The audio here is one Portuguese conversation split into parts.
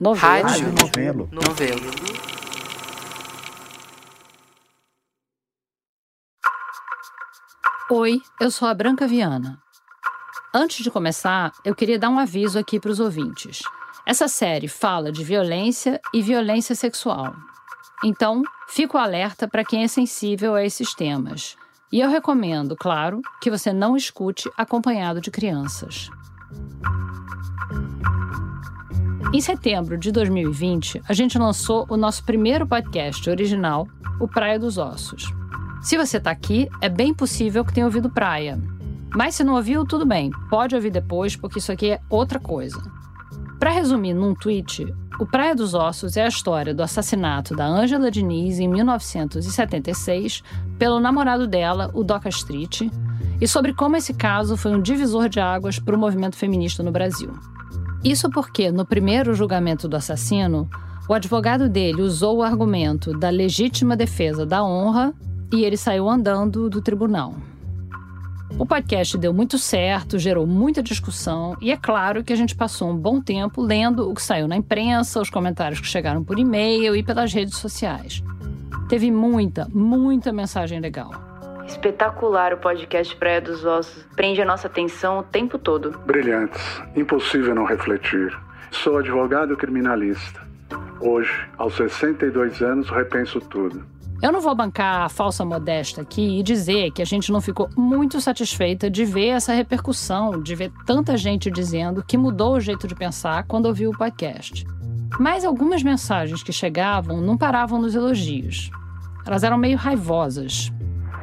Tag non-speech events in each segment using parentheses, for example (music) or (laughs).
Novelo. Rádio. Novelo. Novelo. Oi, eu sou a Branca Viana. Antes de começar, eu queria dar um aviso aqui para os ouvintes. Essa série fala de violência e violência sexual. Então, fico alerta para quem é sensível a esses temas. E eu recomendo, claro, que você não escute acompanhado de crianças. Em setembro de 2020, a gente lançou o nosso primeiro podcast original, o Praia dos Ossos. Se você está aqui, é bem possível que tenha ouvido Praia. Mas se não ouviu, tudo bem, pode ouvir depois, porque isso aqui é outra coisa. Para resumir num tweet, o Praia dos Ossos é a história do assassinato da Angela Diniz em 1976 pelo namorado dela, o Doca Street, e sobre como esse caso foi um divisor de águas para o movimento feminista no Brasil. Isso porque, no primeiro julgamento do assassino, o advogado dele usou o argumento da legítima defesa da honra e ele saiu andando do tribunal. O podcast deu muito certo, gerou muita discussão e é claro que a gente passou um bom tempo lendo o que saiu na imprensa, os comentários que chegaram por e-mail e pelas redes sociais. Teve muita, muita mensagem legal. Espetacular o podcast Praia dos Ossos. Prende a nossa atenção o tempo todo. Brilhantes. Impossível não refletir. Sou advogado criminalista. Hoje, aos 62 anos, repenso tudo. Eu não vou bancar a falsa modesta aqui e dizer que a gente não ficou muito satisfeita de ver essa repercussão, de ver tanta gente dizendo que mudou o jeito de pensar quando ouviu o podcast. Mas algumas mensagens que chegavam não paravam nos elogios. Elas eram meio raivosas.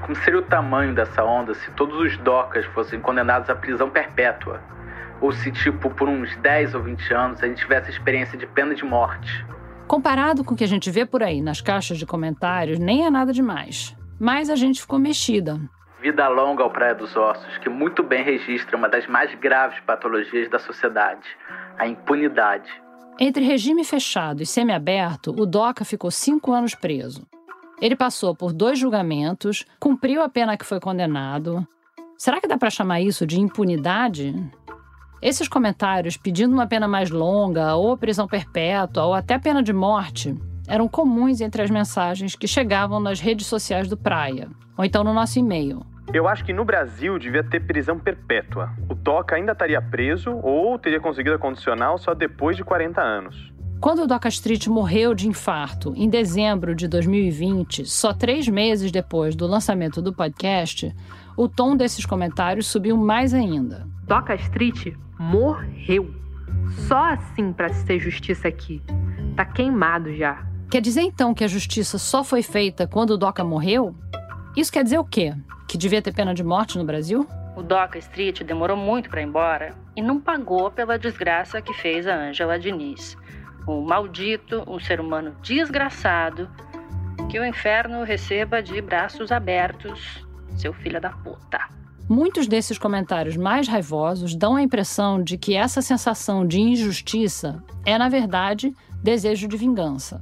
Como seria o tamanho dessa onda se todos os docas fossem condenados à prisão perpétua? Ou se, tipo, por uns 10 ou 20 anos a gente tivesse a experiência de pena de morte? Comparado com o que a gente vê por aí nas caixas de comentários, nem é nada demais. Mas a gente ficou mexida. Vida longa ao Praia dos Ossos, que muito bem registra uma das mais graves patologias da sociedade, a impunidade. Entre regime fechado e semiaberto, o Doca ficou cinco anos preso. Ele passou por dois julgamentos, cumpriu a pena que foi condenado. Será que dá para chamar isso de impunidade? Esses comentários pedindo uma pena mais longa, ou prisão perpétua, ou até pena de morte, eram comuns entre as mensagens que chegavam nas redes sociais do Praia, ou então no nosso e-mail. Eu acho que no Brasil devia ter prisão perpétua. O Doca ainda estaria preso ou teria conseguido a condicional só depois de 40 anos. Quando o Doca Street morreu de infarto em dezembro de 2020, só três meses depois do lançamento do podcast, o tom desses comentários subiu mais ainda. Doca Street morreu. Só assim para se ter justiça aqui. Tá queimado já. Quer dizer então que a justiça só foi feita quando o Doca morreu? Isso quer dizer o quê? Que devia ter pena de morte no Brasil? O Doca Street demorou muito para ir embora e não pagou pela desgraça que fez a Ângela Diniz. Um maldito, um ser humano desgraçado, que o inferno receba de braços abertos, seu filho da puta. Muitos desses comentários mais raivosos dão a impressão de que essa sensação de injustiça é, na verdade, desejo de vingança.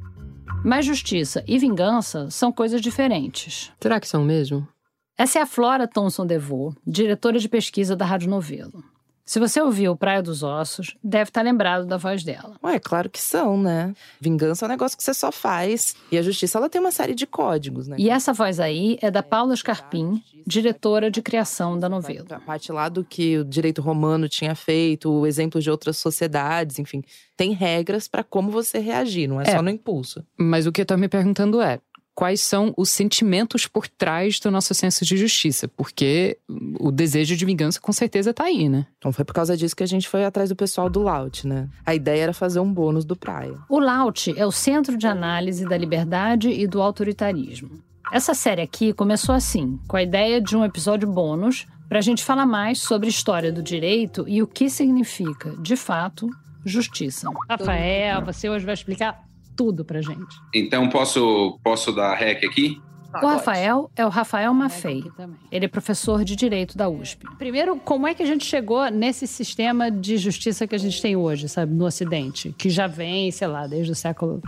Mas justiça e vingança são coisas diferentes. Será que são mesmo? Essa é a Flora Thomson DeVoe, diretora de pesquisa da Rádio Novelo. Se você ouviu Praia dos Ossos, deve estar lembrado da voz dela. Ué, claro que são, né? Vingança é um negócio que você só faz. E a justiça, ela tem uma série de códigos, né? E essa voz aí é da Paula Scarpim, diretora de criação da novela. A parte lá do que o direito romano tinha feito, exemplos de outras sociedades, enfim. Tem regras para como você reagir, não é, É. só no impulso. Mas o que eu tô me perguntando é: quais são os sentimentos por trás do nosso senso de justiça? Porque o desejo de vingança com certeza tá aí, né? Então foi por causa disso que a gente foi atrás do pessoal do Laut, né? A ideia era fazer um bônus do Praia. O LAUT é o Centro de Análise da Liberdade e do Autoritarismo. Essa série aqui começou assim, com a ideia de um episódio bônus para a gente falar mais sobre história do direito e o que significa, de fato, justiça. Rafael, você hoje vai explicar tudo pra gente. Então posso posso dar rec aqui? O Rafael é o Rafael Maffei. Ele é professor de Direito da USP. Primeiro, como é que a gente chegou nesse sistema de justiça que a gente tem hoje, sabe, no Ocidente? Que já vem, sei lá, desde o século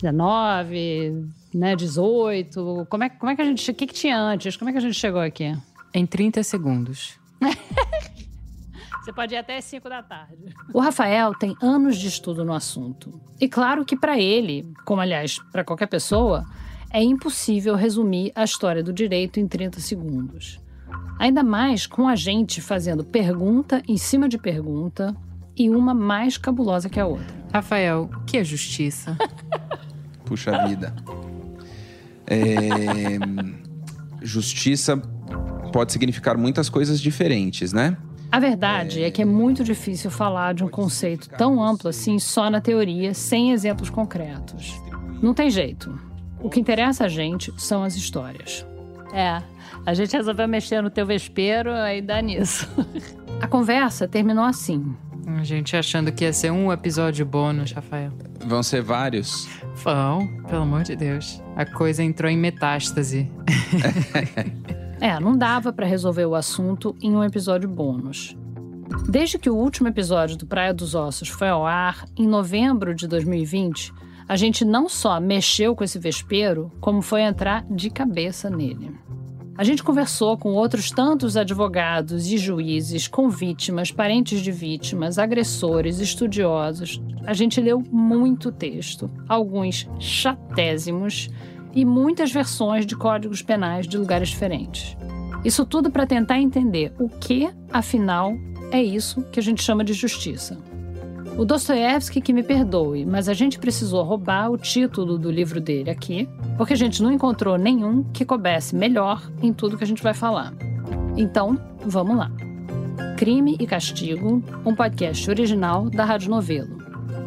XIX, né, 18. Como é, como é que a gente... O que, que tinha antes? Como é que a gente chegou aqui? Em 30 segundos. (laughs) Você pode ir até as 5 da tarde. O Rafael tem anos de estudo no assunto. E claro que para ele, como aliás para qualquer pessoa, é impossível resumir a história do direito em 30 segundos. Ainda mais com a gente fazendo pergunta em cima de pergunta e uma mais cabulosa que a outra. Rafael, o que é justiça? (laughs) Puxa vida. É, Justiça pode significar muitas coisas diferentes, né? A verdade é... que é muito difícil falar de um conceito tão amplo assim só na teoria, sem exemplos concretos. Não tem jeito. O que interessa a gente são as histórias. É, a gente resolveu mexer no teu vespeiro, aí dá nisso. a conversa terminou assim. A gente achando que ia ser um episódio bônus, Rafael. Vão ser vários. Vão, pelo amor de Deus. A coisa entrou em metástase. (laughs) é, não dava para resolver o assunto em um episódio bônus. Desde que o último episódio do Praia dos Ossos foi ao ar, em novembro de 2020, a gente não só mexeu com esse vespeiro, como foi entrar de cabeça nele. A gente conversou com outros tantos advogados e juízes, com vítimas, parentes de vítimas, agressores, estudiosos. A gente leu muito texto, alguns chatésimos e muitas versões de códigos penais de lugares diferentes. Isso tudo para tentar entender o que, afinal, é isso que a gente chama de justiça. O Dostoiévski que me perdoe, mas a gente precisou roubar o título do livro dele aqui, porque a gente não encontrou nenhum que coubesse melhor em tudo que a gente vai falar. Então, vamos lá. Crime e Castigo, um podcast original da Rádio Novelo.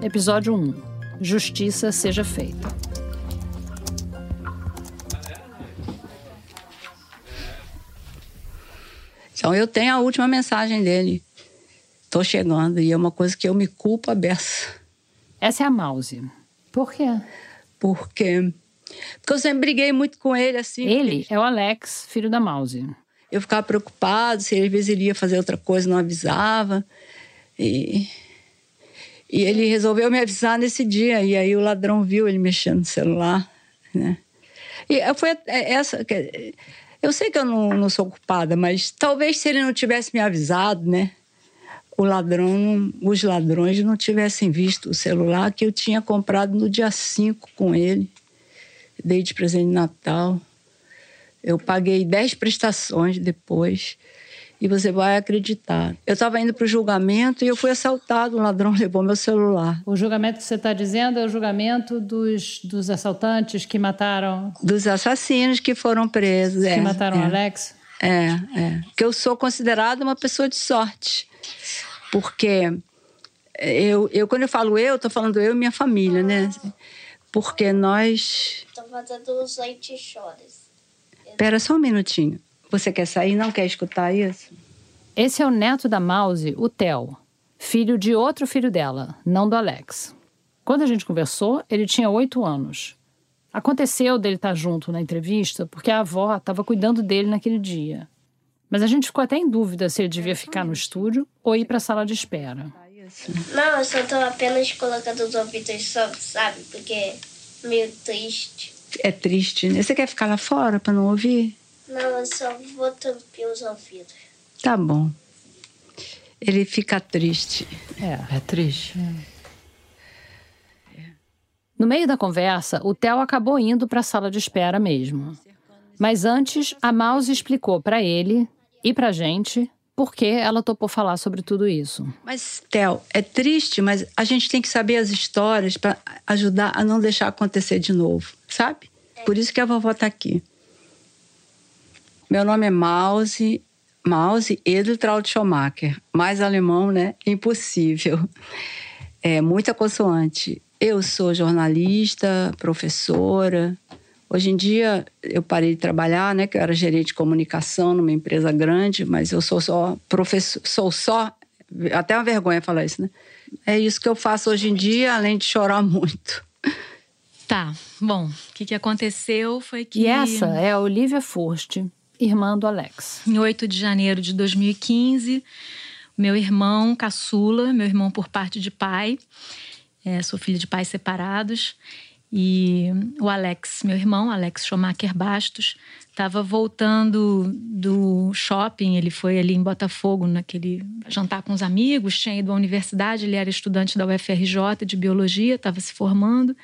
Episódio 1. Justiça seja feita. Então eu tenho a última mensagem dele. Tô chegando e é uma coisa que eu me culpo a beça. Essa é a Mouse. Por quê? Porque porque eu sempre briguei muito com ele assim. Ele porque... é o Alex, filho da Mouse. Eu ficava preocupado se às vezes ele ia fazer outra coisa, não avisava. E e ele resolveu me avisar nesse dia e aí o ladrão viu ele mexendo no celular, né? E foi é, essa eu sei que eu não, não sou culpada, mas talvez se ele não tivesse me avisado, né? o ladrão, os ladrões não tivessem visto o celular que eu tinha comprado no dia 5 com ele. Dei de presente de Natal. Eu paguei 10 prestações depois. E você vai acreditar. Eu estava indo para o julgamento e eu fui assaltado. O ladrão (laughs) levou meu celular. O julgamento que você está dizendo é o julgamento dos, dos assaltantes que mataram. Dos assassinos que foram presos. Que é, mataram é. Alex? É, é. Que eu sou considerada uma pessoa de sorte. Porque eu, eu quando eu falo eu, estou falando eu e minha família, né? Porque nós. Estou fazendo os leite chores. Espera só um minutinho. Você quer sair? Não quer escutar isso? Esse é o neto da Mouse, o Theo, filho de outro filho dela, não do Alex. Quando a gente conversou, ele tinha oito anos. Aconteceu dele estar junto na entrevista porque a avó estava cuidando dele naquele dia. Mas a gente ficou até em dúvida se ele devia ficar no estúdio ou ir para a sala de espera. Não, eu só estou apenas colocando os ouvidos só, sabe? Porque é meio triste. É triste, né? Você quer ficar lá fora para não ouvir? Não, eu só vou tampar os ouvidos. Tá bom. Ele fica triste. É, é triste. É. No meio da conversa, o Theo acabou indo para a sala de espera mesmo. Mas antes, a Mouse explicou para ele e pra gente por que ela topou falar sobre tudo isso. Mas, Theo, é triste, mas a gente tem que saber as histórias para ajudar a não deixar acontecer de novo, sabe? Por isso que a vovó está aqui. Meu nome é Mause, Mause Edeltraud Schumacher. Mais alemão, né? Impossível. É muita consoante. Eu sou jornalista, professora, Hoje em dia eu parei de trabalhar, né? Que eu era gerente de comunicação numa empresa grande, mas eu sou só professor, sou só até uma vergonha falar isso, né? É isso que eu faço hoje em dia, além de chorar muito. Tá, bom, o que, que aconteceu foi que. E essa é a Olivia Furst, irmã do Alex. Em 8 de janeiro de 2015, meu irmão caçula, meu irmão por parte de pai, é, sou filha de pais separados, E o Alex, meu irmão, Alex Schumacher Bastos, estava voltando do shopping. Ele foi ali em Botafogo, naquele jantar com os amigos, tinha ido à universidade. Ele era estudante da UFRJ de biologia, estava se formando.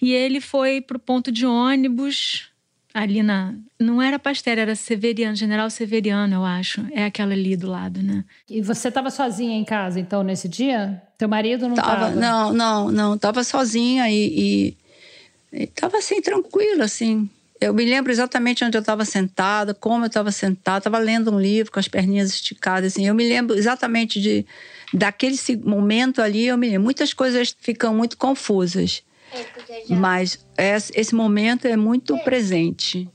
E ele foi para o ponto de ônibus ali na. Não era Pasteur, era Severiano, General Severiano, eu acho. É aquela ali do lado, né? E você estava sozinha em casa, então, nesse dia? Teu marido não estava? Não, não, não. Estava sozinha e, estava assim, tranquila, assim. Eu me lembro exatamente onde eu estava sentada, como eu estava sentada, estava lendo um livro com as perninhas esticadas, assim. Eu me lembro exatamente de daquele momento ali, eu me lembro. Muitas coisas ficam muito confusas. Mas esse momento é muito presente.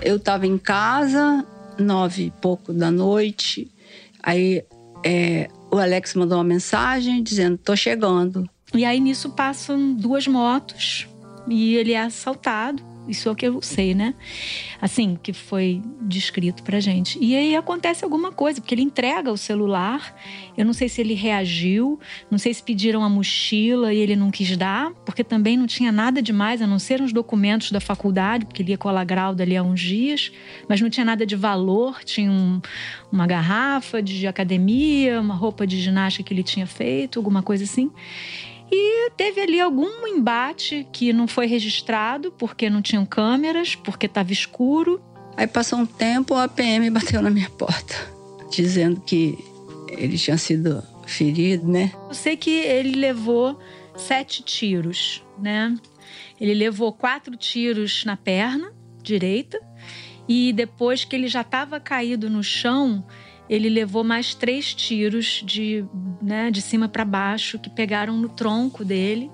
Eu estava em casa, nove e pouco da noite. Aí é, o Alex mandou uma mensagem dizendo: "Tô chegando". E aí nisso passam duas motos e ele é assaltado. Isso é o que eu sei, né? Assim, que foi descrito pra gente. E aí acontece alguma coisa, porque ele entrega o celular. Eu não sei se ele reagiu, não sei se pediram a mochila e ele não quis dar, porque também não tinha nada demais, a não ser uns documentos da faculdade, porque ele ia colar grau dali há uns dias, mas não tinha nada de valor. Tinha um, uma garrafa de academia, uma roupa de ginástica que ele tinha feito, alguma coisa assim. E teve ali algum embate que não foi registrado porque não tinham câmeras, porque estava escuro. Aí passou um tempo, a PM bateu na minha porta, (laughs) dizendo que ele tinha sido ferido, né? Eu sei que ele levou sete tiros, né? Ele levou quatro tiros na perna direita e depois que ele já estava caído no chão, ele levou mais três tiros de, né, de cima para baixo que pegaram no tronco dele.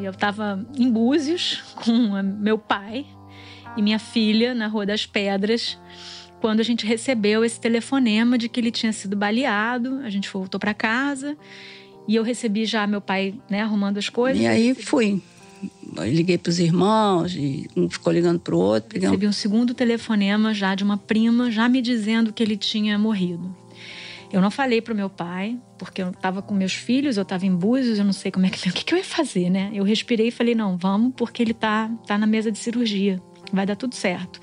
E eu estava em Búzios (laughs) com meu pai e minha filha na Rua das Pedras quando a gente recebeu esse telefonema de que ele tinha sido baleado. A gente voltou para casa e eu recebi já meu pai né, arrumando as coisas. E aí fui liguei para os irmãos, e um ficou ligando para o outro. Pegamos... Recebi um segundo telefonema já de uma prima, já me dizendo que ele tinha morrido. Eu não falei para o meu pai, porque eu estava com meus filhos, eu estava em Búzios, eu não sei como é que (laughs) o que, que eu ia fazer, né? Eu respirei e falei não, vamos, porque ele tá tá na mesa de cirurgia, vai dar tudo certo.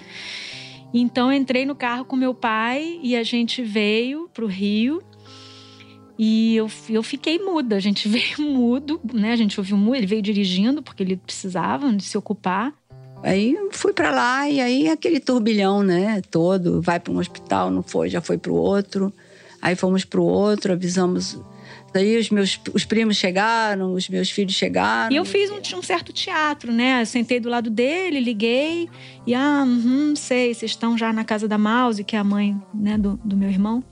Então eu entrei no carro com meu pai e a gente veio para o Rio e eu, eu fiquei muda, a gente (laughs) veio mudo, né? A gente ouviu mudo, ele veio dirigindo porque ele precisava de se ocupar. Aí fui para lá e aí aquele turbilhão, né, todo, vai para um hospital, não foi, já foi para o outro. Aí fomos para o outro, avisamos Daí os meus os primos chegaram, os meus filhos chegaram. E eu fiz um, um, certo teatro, né? Eu sentei do lado dele, liguei e ah, uhum, sei, vocês estão já na casa da Mouse, que é a mãe, né, do, do meu irmão.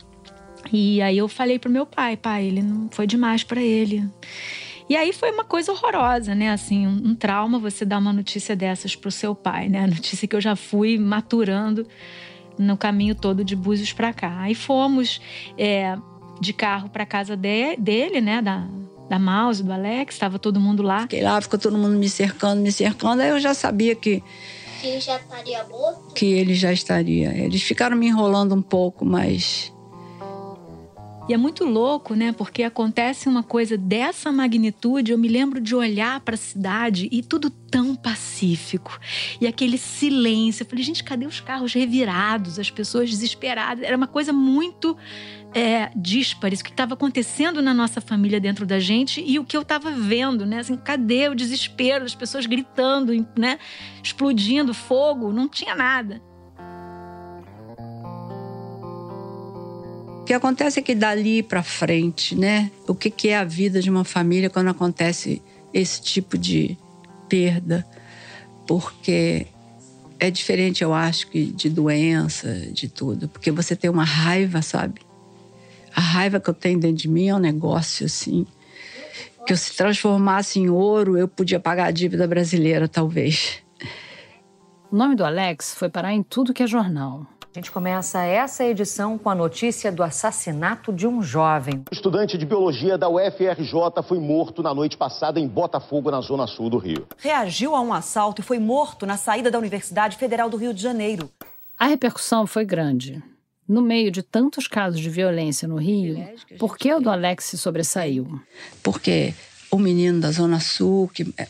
E aí eu falei pro meu pai, pai, ele não foi demais para ele. E aí foi uma coisa horrorosa, né? Assim, um, um, trauma você dar uma notícia dessas pro seu pai, né? A notícia que eu já fui maturando no caminho todo de Búzios para cá. Aí fomos é, de carro para casa de, dele, né? Da, da Mouse, do Alex, estava todo mundo lá. Fiquei lá, ficou todo mundo me cercando, me cercando. Aí eu já sabia que. Que ele já estaria morto? Que ele já estaria. Eles ficaram me enrolando um pouco, mas e é muito louco, né? Porque acontece uma coisa dessa magnitude. Eu me lembro de olhar para a cidade e tudo tão pacífico. E aquele silêncio. Eu falei, gente, cadê os carros revirados? As pessoas desesperadas. Era uma coisa muito é, díspares, o que estava acontecendo na nossa família dentro da gente e o que eu estava vendo, né? Assim, cadê o desespero, as pessoas gritando, né? Explodindo fogo, não tinha nada. Que acontece é que dali para frente, né? O que, que é a vida de uma família quando acontece esse tipo de perda? Porque é diferente, eu acho, que de doença, de tudo. Porque você tem uma raiva, sabe? A raiva que eu tenho dentro de mim é um negócio assim. Que eu se transformasse em ouro, eu podia pagar a dívida brasileira, talvez. O nome do Alex foi parar em tudo que é jornal. A gente começa essa edição com a notícia do assassinato de um jovem. O estudante de biologia da UFRJ foi morto na noite passada em Botafogo, na zona sul do Rio. Reagiu a um assalto e foi morto na saída da Universidade Federal do Rio de Janeiro. A repercussão foi grande. No meio de tantos casos de violência no Rio, por que o do Alex se sobressaiu? Porque o menino da Zona Sul, que é,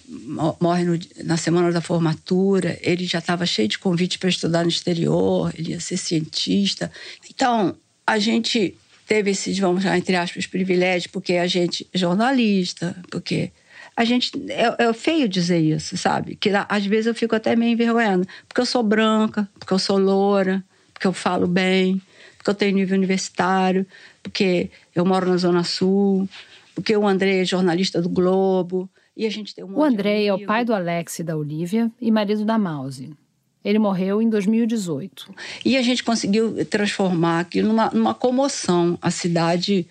morre no, na semana da formatura, ele já estava cheio de convite para estudar no exterior, ele ia ser cientista. Então, a gente teve esses, vamos chamar, entre aspas, privilégios, porque a gente é jornalista, porque a gente. É, é, feio dizer isso, sabe? Que às vezes eu fico até meio envergonhada. Porque eu sou branca, porque eu sou loura, porque eu falo bem, porque eu tenho nível universitário, porque eu moro na Zona Sul, porque o André é jornalista do Globo. E a gente tem um O André é o pai do Alex e da Olivia e marido da Mouse. Ele morreu em 2018. E a gente conseguiu transformar aquilo numa, numa comoção. A cidade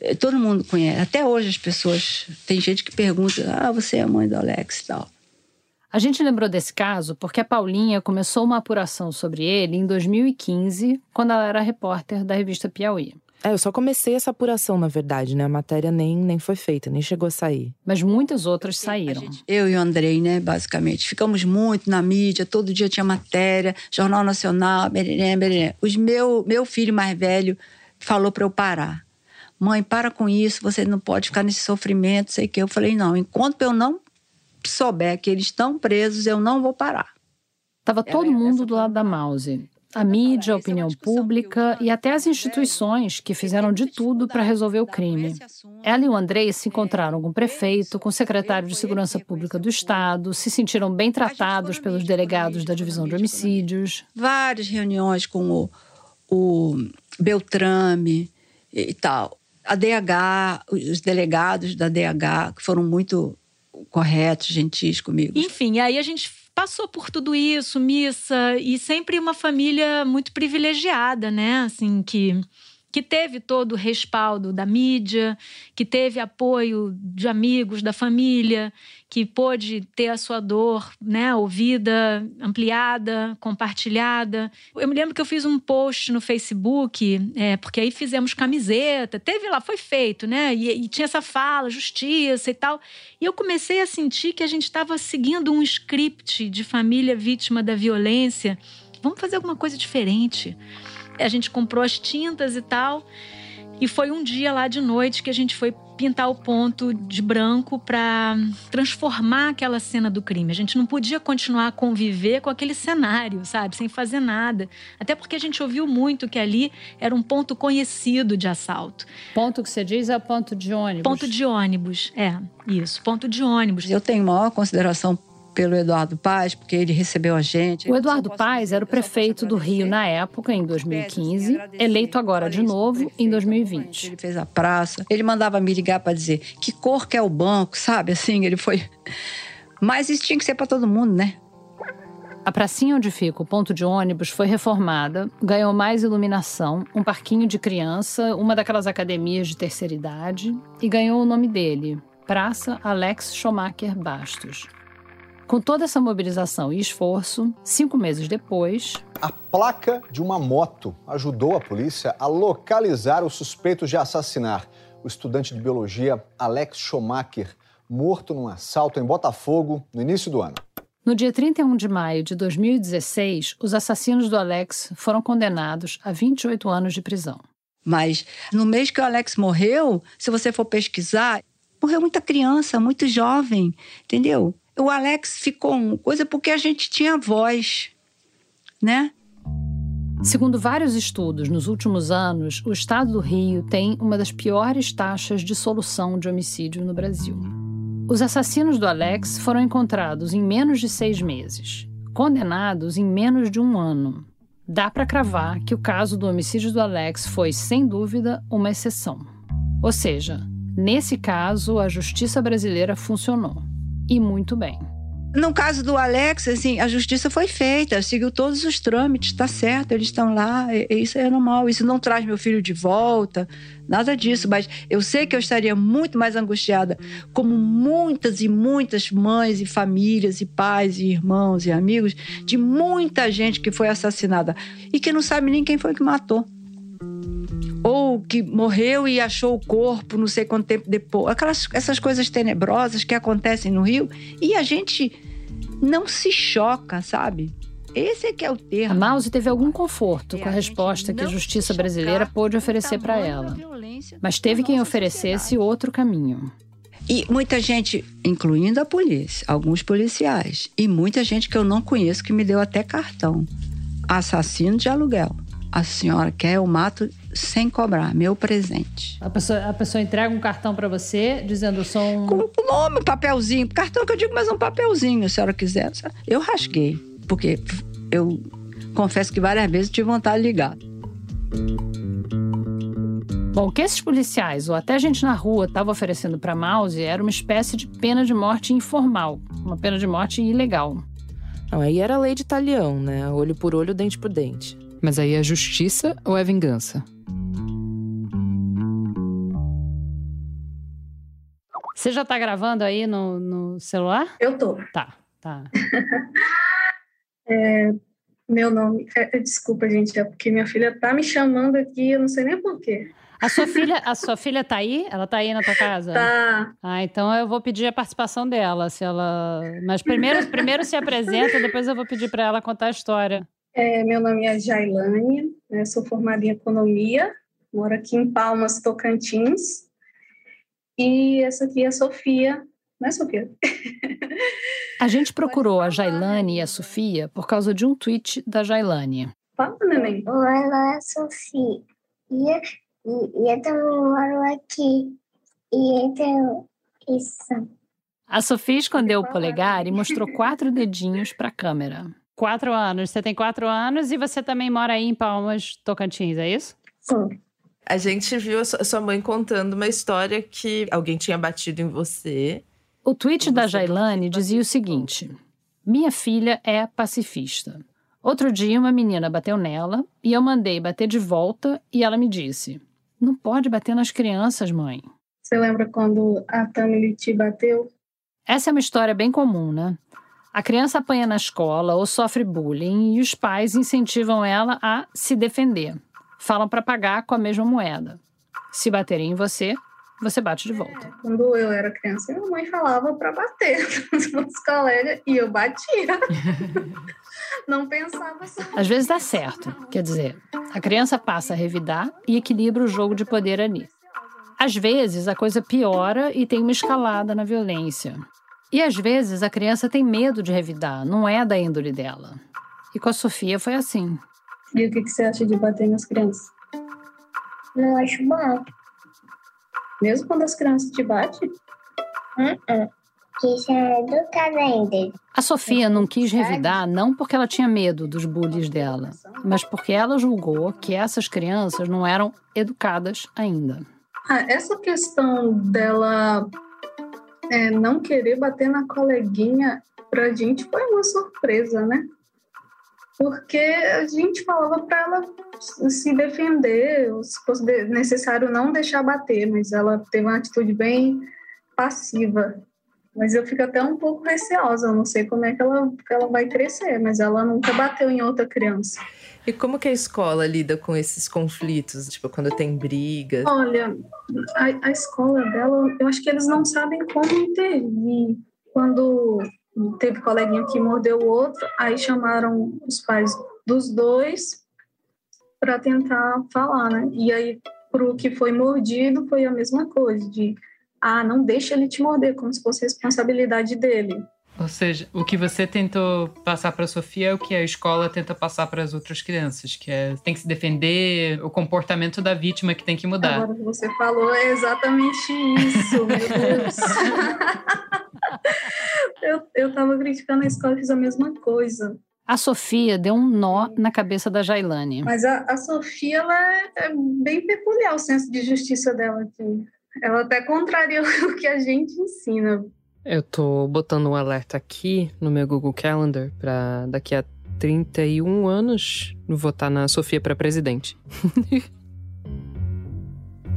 eh, todo mundo conhece. Até hoje as pessoas. Tem gente que pergunta: ah, você é a mãe do Alex e tal. A gente lembrou desse caso porque a Paulinha começou uma apuração sobre ele em 2015, quando ela era repórter da revista Piauí. É, eu só comecei essa apuração, na verdade, né? A matéria nem, nem foi feita, nem chegou a sair. Mas muitas outras saíram. Gente, eu e o Andrei, né, basicamente. Ficamos muito na mídia, todo dia tinha matéria, Jornal Nacional, bereré, bereré. Os meu, meu filho mais velho falou para eu parar. Mãe, para com isso, você não pode ficar nesse sofrimento, sei que. Eu falei, não, enquanto eu não souber que eles estão presos, eu não vou parar. Tava todo mundo do lado da Mouse a mídia, a opinião pública e até as instituições que fizeram de tudo para resolver o crime. Ela e o Andrei se encontraram com o prefeito, com o secretário de Segurança Pública do Estado, se sentiram bem tratados pelos delegados da Divisão de Homicídios. Várias reuniões com o, o Beltrame e tal. A DH, os delegados da DH, que foram muito corretos, gentis comigo. Enfim, aí a gente passou por tudo isso, missa, e sempre uma família muito privilegiada, né? Assim, que que teve todo o respaldo da mídia, que teve apoio de amigos, da família, que pôde ter a sua dor né, ouvida, ampliada, compartilhada. Eu me lembro que eu fiz um post no Facebook, é, porque aí fizemos camiseta, teve lá, foi feito, né? E, e tinha essa fala, justiça e tal. E eu comecei a sentir que a gente estava seguindo um script de família vítima da violência. Vamos fazer alguma coisa diferente a gente comprou as tintas e tal. E foi um dia lá de noite que a gente foi pintar o ponto de branco para transformar aquela cena do crime. A gente não podia continuar a conviver com aquele cenário, sabe, sem fazer nada. Até porque a gente ouviu muito que ali era um ponto conhecido de assalto. Ponto que você diz é ponto de ônibus. Ponto de ônibus, é, isso, ponto de ônibus. Eu tenho maior consideração pelo Eduardo Paz, porque ele recebeu a gente. O Eduardo Paz era o prefeito do Rio na época, em 2015, eleito agora de novo em 2020. Ele fez a praça, ele mandava me ligar para dizer que cor que é o banco, sabe? Assim, ele foi. Mas isso tinha que ser para todo mundo, né? A pracinha onde fica o ponto de ônibus foi reformada, ganhou mais iluminação, um parquinho de criança, uma daquelas academias de terceira idade e ganhou o nome dele, Praça Alex Schumacher Bastos. Com toda essa mobilização e esforço, cinco meses depois. A placa de uma moto ajudou a polícia a localizar os suspeitos de assassinar o estudante de biologia Alex Schumacher, morto num assalto em Botafogo no início do ano. No dia 31 de maio de 2016, os assassinos do Alex foram condenados a 28 anos de prisão. Mas no mês que o Alex morreu, se você for pesquisar, morreu muita criança, muito jovem, entendeu? O Alex ficou uma coisa porque a gente tinha voz, né? Segundo vários estudos, nos últimos anos, o estado do Rio tem uma das piores taxas de solução de homicídio no Brasil. Os assassinos do Alex foram encontrados em menos de seis meses, condenados em menos de um ano. Dá para cravar que o caso do homicídio do Alex foi, sem dúvida, uma exceção. Ou seja, nesse caso, a justiça brasileira funcionou e muito bem. No caso do Alex, assim, a justiça foi feita, seguiu todos os trâmites, tá certo, eles estão lá, isso é normal, isso não traz meu filho de volta, nada disso, mas eu sei que eu estaria muito mais angustiada, como muitas e muitas mães e famílias e pais e irmãos e amigos de muita gente que foi assassinada e que não sabe nem quem foi que matou ou que morreu e achou o corpo não sei quanto tempo depois. Aquelas essas coisas tenebrosas que acontecem no Rio e a gente não se choca, sabe? Esse é que é o termo. A Mouse teve algum conforto com a resposta que a justiça brasileira pôde oferecer para ela. Mas teve quem oferecesse outro caminho. E muita gente, incluindo a polícia, alguns policiais, e muita gente que eu não conheço que me deu até cartão. Assassino de aluguel. A senhora quer, eu mato sem cobrar, meu presente. A pessoa, a pessoa entrega um cartão para você dizendo sou um. Com o nome, um papelzinho. Cartão que eu digo, mas um papelzinho, se a senhora quiser. Eu rasguei, porque eu confesso que várias vezes tive vontade de ligar. Bom, o que esses policiais ou até gente na rua estava oferecendo para Mouse era uma espécie de pena de morte informal, uma pena de morte ilegal. Não, aí era lei de talião, né? Olho por olho, dente por dente. Mas aí é justiça ou é vingança? Você já tá gravando aí no, no celular? Eu tô. Tá, tá. (laughs) é, meu nome. É, desculpa, gente, é porque minha filha tá me chamando aqui, eu não sei nem porquê. A sua filha, a sua filha tá aí? Ela tá aí na tua casa? Tá. Ah, então eu vou pedir a participação dela, se ela. Mas primeiro, primeiro se apresenta, depois eu vou pedir para ela contar a história. É, meu nome é Jailane, né, sou formada em economia, moro aqui em Palmas, Tocantins. E essa aqui é a Sofia, né, Sofia? A gente procurou a Jailane e a Sofia por causa de um tweet da Jailane. Fala, neném. Olá, Sofia. E, e, e eu também moro aqui. E então, isso. A Sofia escondeu o polegar e mostrou quatro dedinhos para a câmera. Quatro anos. Você tem quatro anos e você também mora aí em Palmas, Tocantins, é isso? Sim. A gente viu a sua mãe contando uma história que alguém tinha batido em você. O tweet da Jailane dizia o seguinte: Minha filha é pacifista. Outro dia, uma menina bateu nela e eu mandei bater de volta e ela me disse: Não pode bater nas crianças, mãe. Você lembra quando a Tamily te bateu? Essa é uma história bem comum, né? A criança apanha na escola ou sofre bullying e os pais incentivam ela a se defender. Falam para pagar com a mesma moeda. Se baterem em você, você bate de volta. Quando eu era criança, minha mãe falava para bater (laughs) nos meus colegas e eu batia. (laughs) Não pensava só. Às vezes dá certo. Quer dizer, a criança passa a revidar e equilibra o jogo de poder ali. Às vezes a coisa piora e tem uma escalada na violência. E às vezes a criança tem medo de revidar, não é da índole dela. E com a Sofia foi assim. E o que, você acha de bater nas crianças? Não acho bom. Mesmo quando as crianças te batem? Uh -uh. Isso é educada ainda. A Sofia não quis revidar não porque ela tinha medo dos bullies dela, mas porque ela julgou que essas crianças não eram educadas ainda. Ah, essa questão dela é, não querer bater na coleguinha, pra gente foi uma surpresa, né? Porque a gente falava para ela se defender, se fosse necessário não deixar bater, mas ela teve uma atitude bem passiva. Mas eu fico até um pouco receosa, eu não sei como é que ela, que ela vai crescer, mas ela nunca bateu em outra criança. E como que a escola lida com esses conflitos, tipo, quando tem brigas? Olha, a, a escola dela, eu acho que eles não sabem como intervir. Quando teve coleguinha que mordeu o outro, aí chamaram os pais dos dois para tentar falar, né? E aí, pro que foi mordido, foi a mesma coisa, de ah, não deixa ele te morder, como se fosse responsabilidade dele. Ou seja, o que você tentou passar para a Sofia é o que a escola tenta passar para as outras crianças, que é tem que se defender, o comportamento da vítima que tem que mudar. Agora que você falou é exatamente isso, meu Deus. (laughs) eu, eu tava criticando a escola e fiz a mesma coisa. A Sofia deu um nó na cabeça da Jailane. Mas a, a Sofia, ela é, é bem peculiar o senso de justiça dela aqui. Ela até contraria (laughs) o que a gente ensina. Eu tô botando um alerta aqui no meu Google Calendar para daqui a 31 anos votar na Sofia para presidente. (laughs)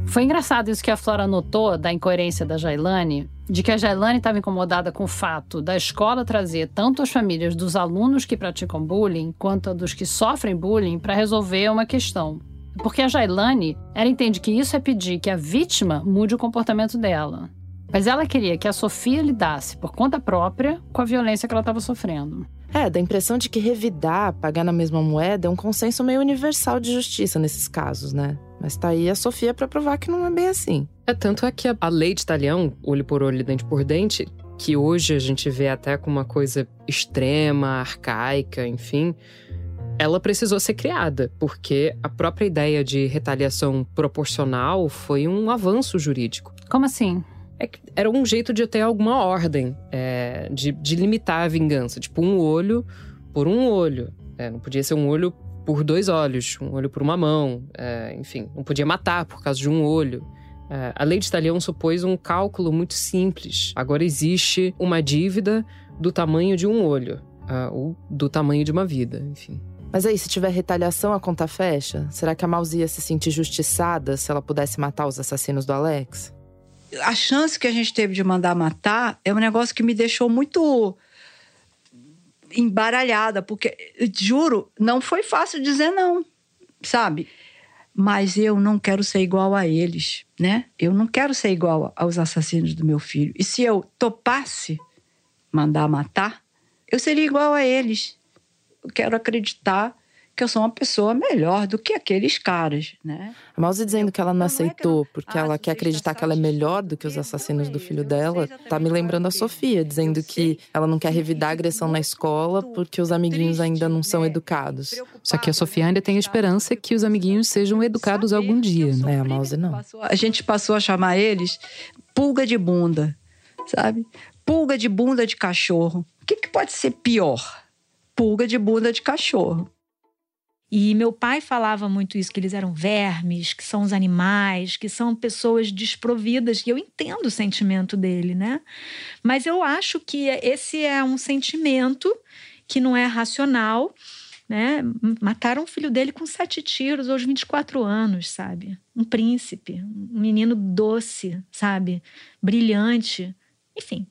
Foi engraçado isso que a Flora notou da incoerência da Jailane, de que a Jailane estava incomodada com o fato da escola trazer tanto as famílias dos alunos que praticam bullying quanto a dos que sofrem bullying para resolver uma questão. Porque a Jailane, ela entende que isso é pedir que a vítima mude o comportamento dela. Mas ela queria que a Sofia lidasse por conta própria com a violência que ela estava sofrendo. É, dá a impressão de que revidar, pagar na mesma moeda é um consenso meio universal de justiça nesses casos, né? Mas tá aí a Sofia para provar que não é bem assim. É tanto é que a, a lei de talhão, olho por olho, dente por dente, que hoje a gente vê até como uma coisa extrema, arcaica, enfim, ela precisou ser criada, porque a própria ideia de retaliação proporcional foi um avanço jurídico. Como assim? É que era um jeito de ter alguma ordem, é, de, de, limitar a vingança. Tipo, um olho por um olho. É, não podia ser um olho por dois olhos, um olho por uma mão. É, enfim, não podia matar por causa de um olho. É, a lei de Talião supôs um cálculo muito simples. Agora existe uma dívida do tamanho de um olho, uh, ou do tamanho de uma vida, enfim. Mas aí, se tiver retaliação, a conta fecha? Será que a Mouse ia se sentir justiçada se ela pudesse matar os assassinos do Alex? A chance que a gente teve de mandar matar é um negócio que me deixou muito embaralhada, porque, juro, não foi fácil dizer não, sabe? Mas eu não quero ser igual a eles, né? Eu não quero ser igual aos assassinos do meu filho. E se eu topasse mandar matar, eu seria igual a eles quero acreditar que eu sou uma pessoa melhor do que aqueles caras, né? A Mouse dizendo que ela não aceitou porque ela quer acreditar que ela é melhor do que os assassinos do filho dela, tá me lembrando a Sofia, dizendo que ela não quer revidar a agressão na escola porque os amiguinhos ainda não são educados. Só que a Sofia ainda tem a esperança que os amiguinhos sejam educados algum dia, né? É, a Mouse não. A gente passou a chamar eles pulga de bunda, sabe? Pulga de bunda de cachorro. O que, que pode ser pior? pulga de bunda de cachorro. E meu pai falava muito isso, que eles eram vermes, que são os animais, que são pessoas desprovidas. E eu entendo o sentimento dele, né? Mas eu acho que esse é um sentimento que não é racional, né? Mataram o filho dele com sete tiros aos 24 anos, sabe? Um príncipe, um menino doce, sabe? Brilhante. Enfim,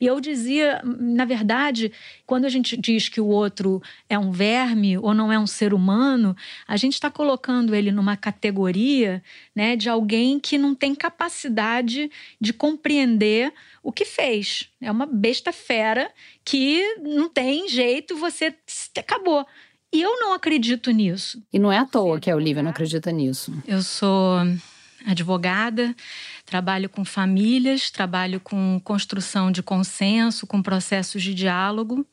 e eu dizia, na verdade, quando a gente diz que o outro é um verme ou não é um ser humano, a gente está colocando ele numa categoria né, de alguém que não tem capacidade de compreender o que fez. É uma besta fera que não tem jeito, você acabou. E eu não acredito nisso. E não é à toa que a Olivia não acredita nisso. Eu sou advogada, trabalho com famílias, trabalho com construção de consenso, com processos de diálogo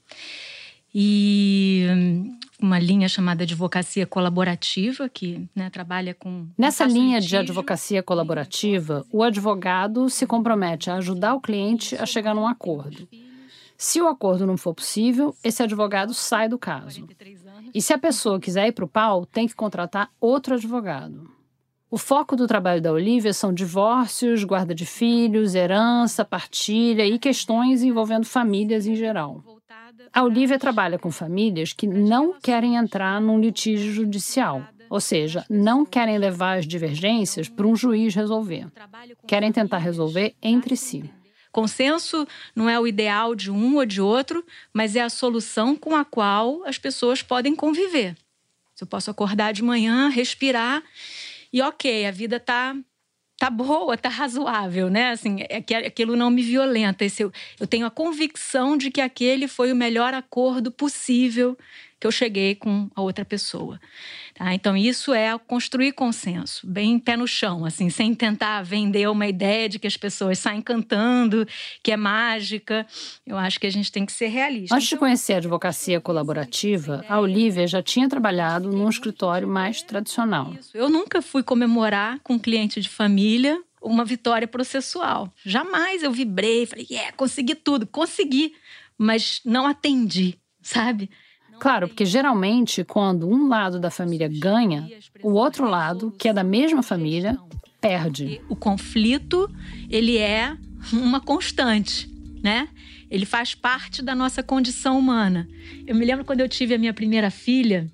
e hum, uma linha chamada advocacia colaborativa que né, trabalha com nessa linha de advocacia colaborativa o advogado se compromete a ajudar o cliente a chegar num acordo. Se o acordo não for possível esse advogado sai do caso. E se a pessoa quiser ir para o pau tem que contratar outro advogado o foco do trabalho da Olivia são divórcios, guarda de filhos, herança, partilha e questões envolvendo famílias em geral. A Olivia trabalha com famílias que não querem entrar num litígio judicial, ou seja, não querem levar as divergências para um juiz resolver. Querem tentar resolver entre si. Consenso não é o ideal de um ou de outro, mas é a solução com a qual as pessoas podem conviver. Se eu posso acordar de manhã, respirar e ok, a vida tá tá boa, tá razoável, né? Assim, é que aquilo não me violenta. Esse, eu, eu tenho a convicção de que aquele foi o melhor acordo possível que eu cheguei com a outra pessoa. Tá? Então, isso é construir consenso, bem pé no chão, assim, sem tentar vender uma ideia de que as pessoas saem cantando, que é mágica. Eu acho que a gente tem que ser realista. Antes de conhecer a advocacia colaborativa, a Olivia já tinha trabalhado num escritório mais tradicional. Eu nunca fui comemorar com um cliente de família uma vitória processual. Jamais eu vibrei, falei, é, yeah, consegui tudo, consegui, mas não atendi, sabe? Claro, porque geralmente quando um lado da família ganha, o outro lado, que é da mesma família, perde. O conflito, ele é uma constante, né? Ele faz parte da nossa condição humana. Eu me lembro quando eu tive a minha primeira filha,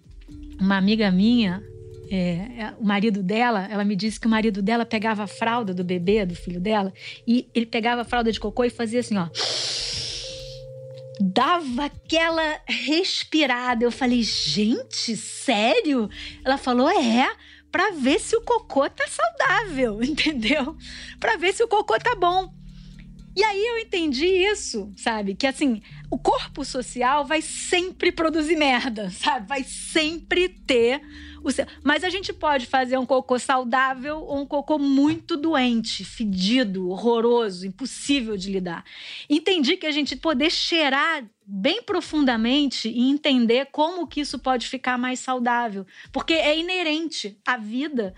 uma amiga minha, é, o marido dela, ela me disse que o marido dela pegava a fralda do bebê, do filho dela, e ele pegava a fralda de cocô e fazia assim, ó dava aquela respirada. Eu falei, gente, sério? Ela falou, é, para ver se o cocô tá saudável, (laughs) entendeu? Para ver se o cocô tá bom. E aí eu entendi isso, sabe? Que assim, o corpo social vai sempre produzir merda, (laughs) sabe? Vai sempre ter o seu. Mas a gente pode fazer um cocô saudável ou um cocô muito doente, fedido, horroroso, impossível de lidar. Entendi que a gente poder cheirar bem profundamente e entender como que isso pode ficar mais saudável, porque é inerente à vida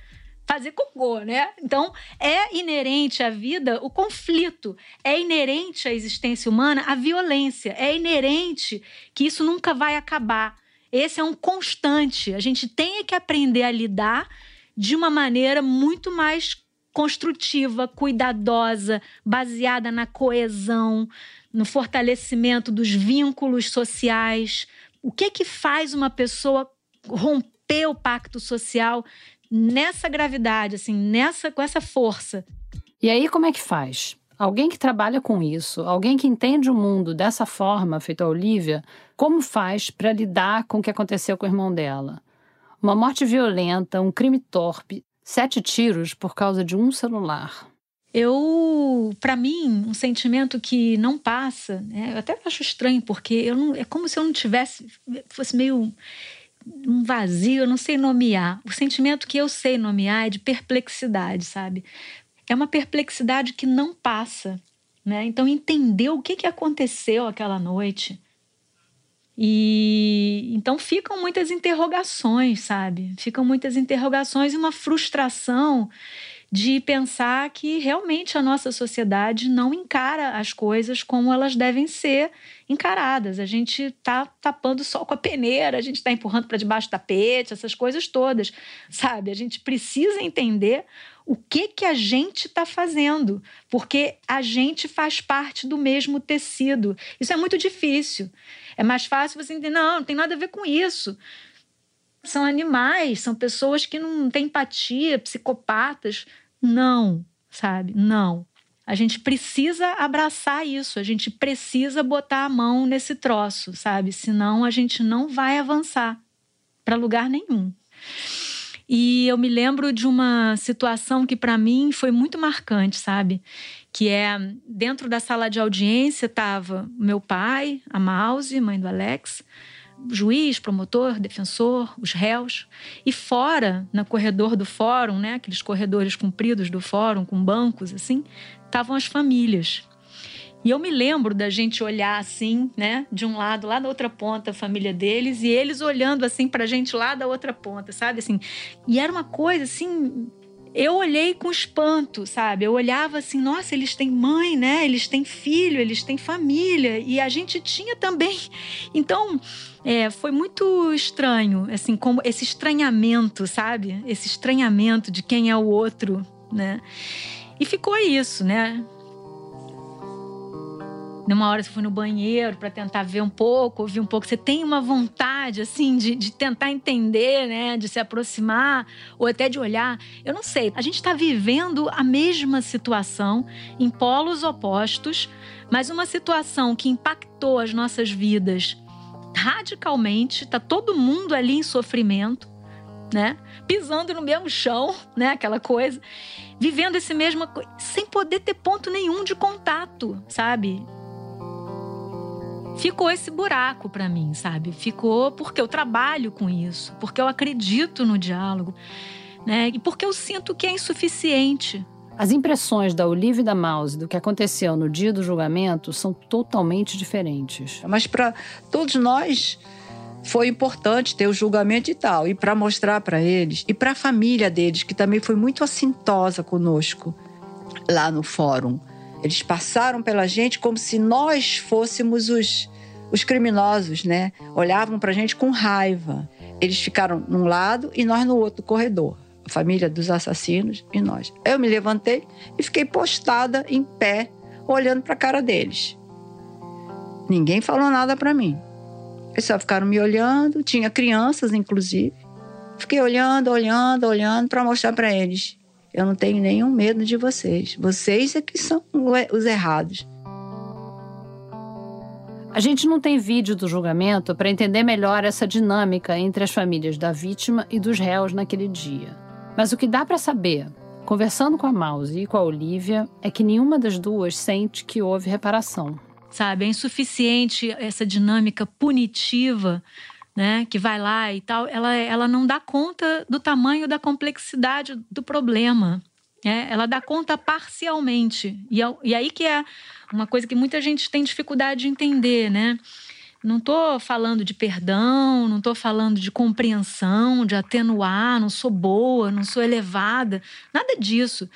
fazer cocô, né? Então, é inerente à vida o conflito, é inerente à existência humana a violência, é inerente que isso nunca vai acabar. Esse é um constante. A gente tem que aprender a lidar de uma maneira muito mais construtiva, cuidadosa, baseada na coesão, no fortalecimento dos vínculos sociais. O que que faz uma pessoa romper o pacto social nessa gravidade, assim, nessa com essa força. E aí como é que faz? Alguém que trabalha com isso, alguém que entende o mundo dessa forma, feito a Olivia, como faz para lidar com o que aconteceu com o irmão dela? Uma morte violenta, um crime torpe, sete tiros por causa de um celular. Eu, para mim, um sentimento que não passa, né? eu até acho estranho, porque eu não, é como se eu não tivesse, fosse meio um vazio, eu não sei nomear. O sentimento que eu sei nomear é de perplexidade, sabe? É uma perplexidade que não passa, né? Então entender o que, que aconteceu aquela noite. E então ficam muitas interrogações, sabe? Ficam muitas interrogações e uma frustração de pensar que realmente a nossa sociedade não encara as coisas como elas devem ser encaradas. A gente está tapando sol com a peneira, a gente está empurrando para debaixo do tapete, essas coisas todas, sabe? A gente precisa entender o que que a gente está fazendo, porque a gente faz parte do mesmo tecido. Isso é muito difícil. É mais fácil você entender, não, não tem nada a ver com isso são animais, são pessoas que não têm empatia, psicopatas. Não, sabe? Não. A gente precisa abraçar isso, a gente precisa botar a mão nesse troço, sabe? Senão a gente não vai avançar para lugar nenhum. E eu me lembro de uma situação que para mim foi muito marcante, sabe? Que é dentro da sala de audiência estava meu pai, a Mouse, mãe do Alex, juiz, promotor, defensor, os réus. E fora, no corredor do fórum, né, aqueles corredores compridos do fórum, com bancos assim, estavam as famílias. E eu me lembro da gente olhar assim, né, de um lado, lá da outra ponta, a família deles, e eles olhando assim pra gente lá da outra ponta, sabe? Assim, e era uma coisa assim eu olhei com espanto, sabe? Eu olhava assim, nossa, eles têm mãe, né? Eles têm filho, eles têm família. E a gente tinha também. Então, é, foi muito estranho, assim, como esse estranhamento, sabe? Esse estranhamento de quem é o outro, né? E ficou isso, né? Numa hora você foi no banheiro para tentar ver um pouco, ouvir um pouco. Você tem uma vontade, assim, de, de tentar entender, né? De se aproximar ou até de olhar. Eu não sei. A gente está vivendo a mesma situação em polos opostos, mas uma situação que impactou as nossas vidas radicalmente. Tá todo mundo ali em sofrimento, né? Pisando no mesmo chão, (laughs) né? Aquela coisa. Vivendo esse mesmo. sem poder ter ponto nenhum de contato, sabe? ficou esse buraco para mim, sabe? Ficou porque eu trabalho com isso, porque eu acredito no diálogo, né? E porque eu sinto que é insuficiente. As impressões da Olivia e da Mouse do que aconteceu no dia do julgamento são totalmente diferentes. Mas para todos nós foi importante ter o julgamento e tal, e para mostrar para eles e para a família deles, que também foi muito assintosa conosco lá no fórum eles passaram pela gente como se nós fôssemos os, os criminosos, né? Olhavam para a gente com raiva. Eles ficaram num lado e nós no outro corredor. A família dos assassinos e nós. Eu me levantei e fiquei postada em pé, olhando para a cara deles. Ninguém falou nada para mim. Eles só ficaram me olhando, tinha crianças inclusive. Fiquei olhando, olhando, olhando para mostrar para eles eu não tenho nenhum medo de vocês. Vocês é que são os errados. A gente não tem vídeo do julgamento para entender melhor essa dinâmica entre as famílias da vítima e dos réus naquele dia. Mas o que dá para saber Conversando com a Mouse e com a Olivia, é que nenhuma das duas sente que houve reparação. Sabe, é insuficiente essa dinâmica punitiva, né, que vai lá e tal, ela, ela não dá conta do tamanho da complexidade do problema. É, ela dá conta parcialmente. E, é e aí que é uma coisa que muita gente tem dificuldade de entender, né? Não estou falando de perdão, não estou falando de compreensão, de atenuar, não sou boa, não sou elevada, nada disso.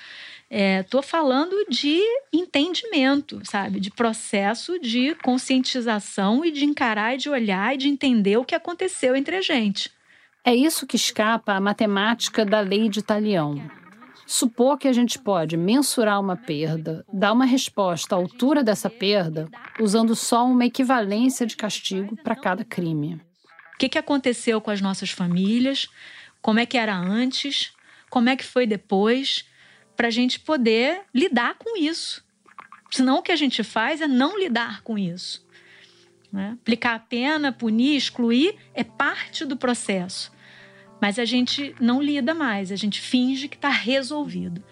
Estou é, falando de entendimento, sabe? De processo de conscientização e de encarar e de olhar e de entender o que aconteceu entre a gente. É isso que escapa à matemática da lei de Talião. Supor que a gente pode mensurar uma perda, dar uma resposta à altura dessa perda, usando só uma equivalência de castigo para cada crime. O que, que aconteceu com as nossas famílias? Como é que era antes? Como é que foi depois? Para a gente poder lidar com isso. Senão o que a gente faz é não lidar com isso. Né? Aplicar a pena, punir, excluir é parte do processo. Mas a gente não lida mais, a gente finge que está resolvido.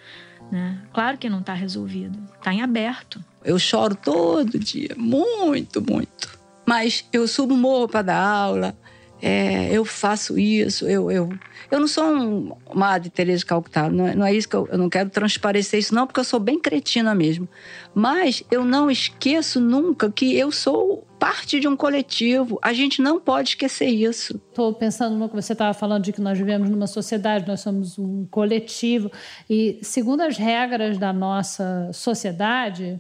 Né? Claro que não está resolvido, está em aberto. Eu choro todo dia, muito, muito. Mas eu subo morro para dar aula, é, eu faço isso, eu, eu, eu não sou um, uma Madre Teresa de Calcutá, não é, não é isso que eu, eu não quero transparecer isso não, porque eu sou bem cretina mesmo. Mas eu não esqueço nunca que eu sou parte de um coletivo. A gente não pode esquecer isso. Estou pensando no que você estava falando de que nós vivemos numa sociedade, nós somos um coletivo e segundo as regras da nossa sociedade,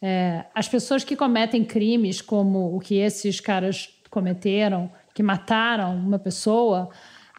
é, as pessoas que cometem crimes como o que esses caras cometeram que mataram uma pessoa,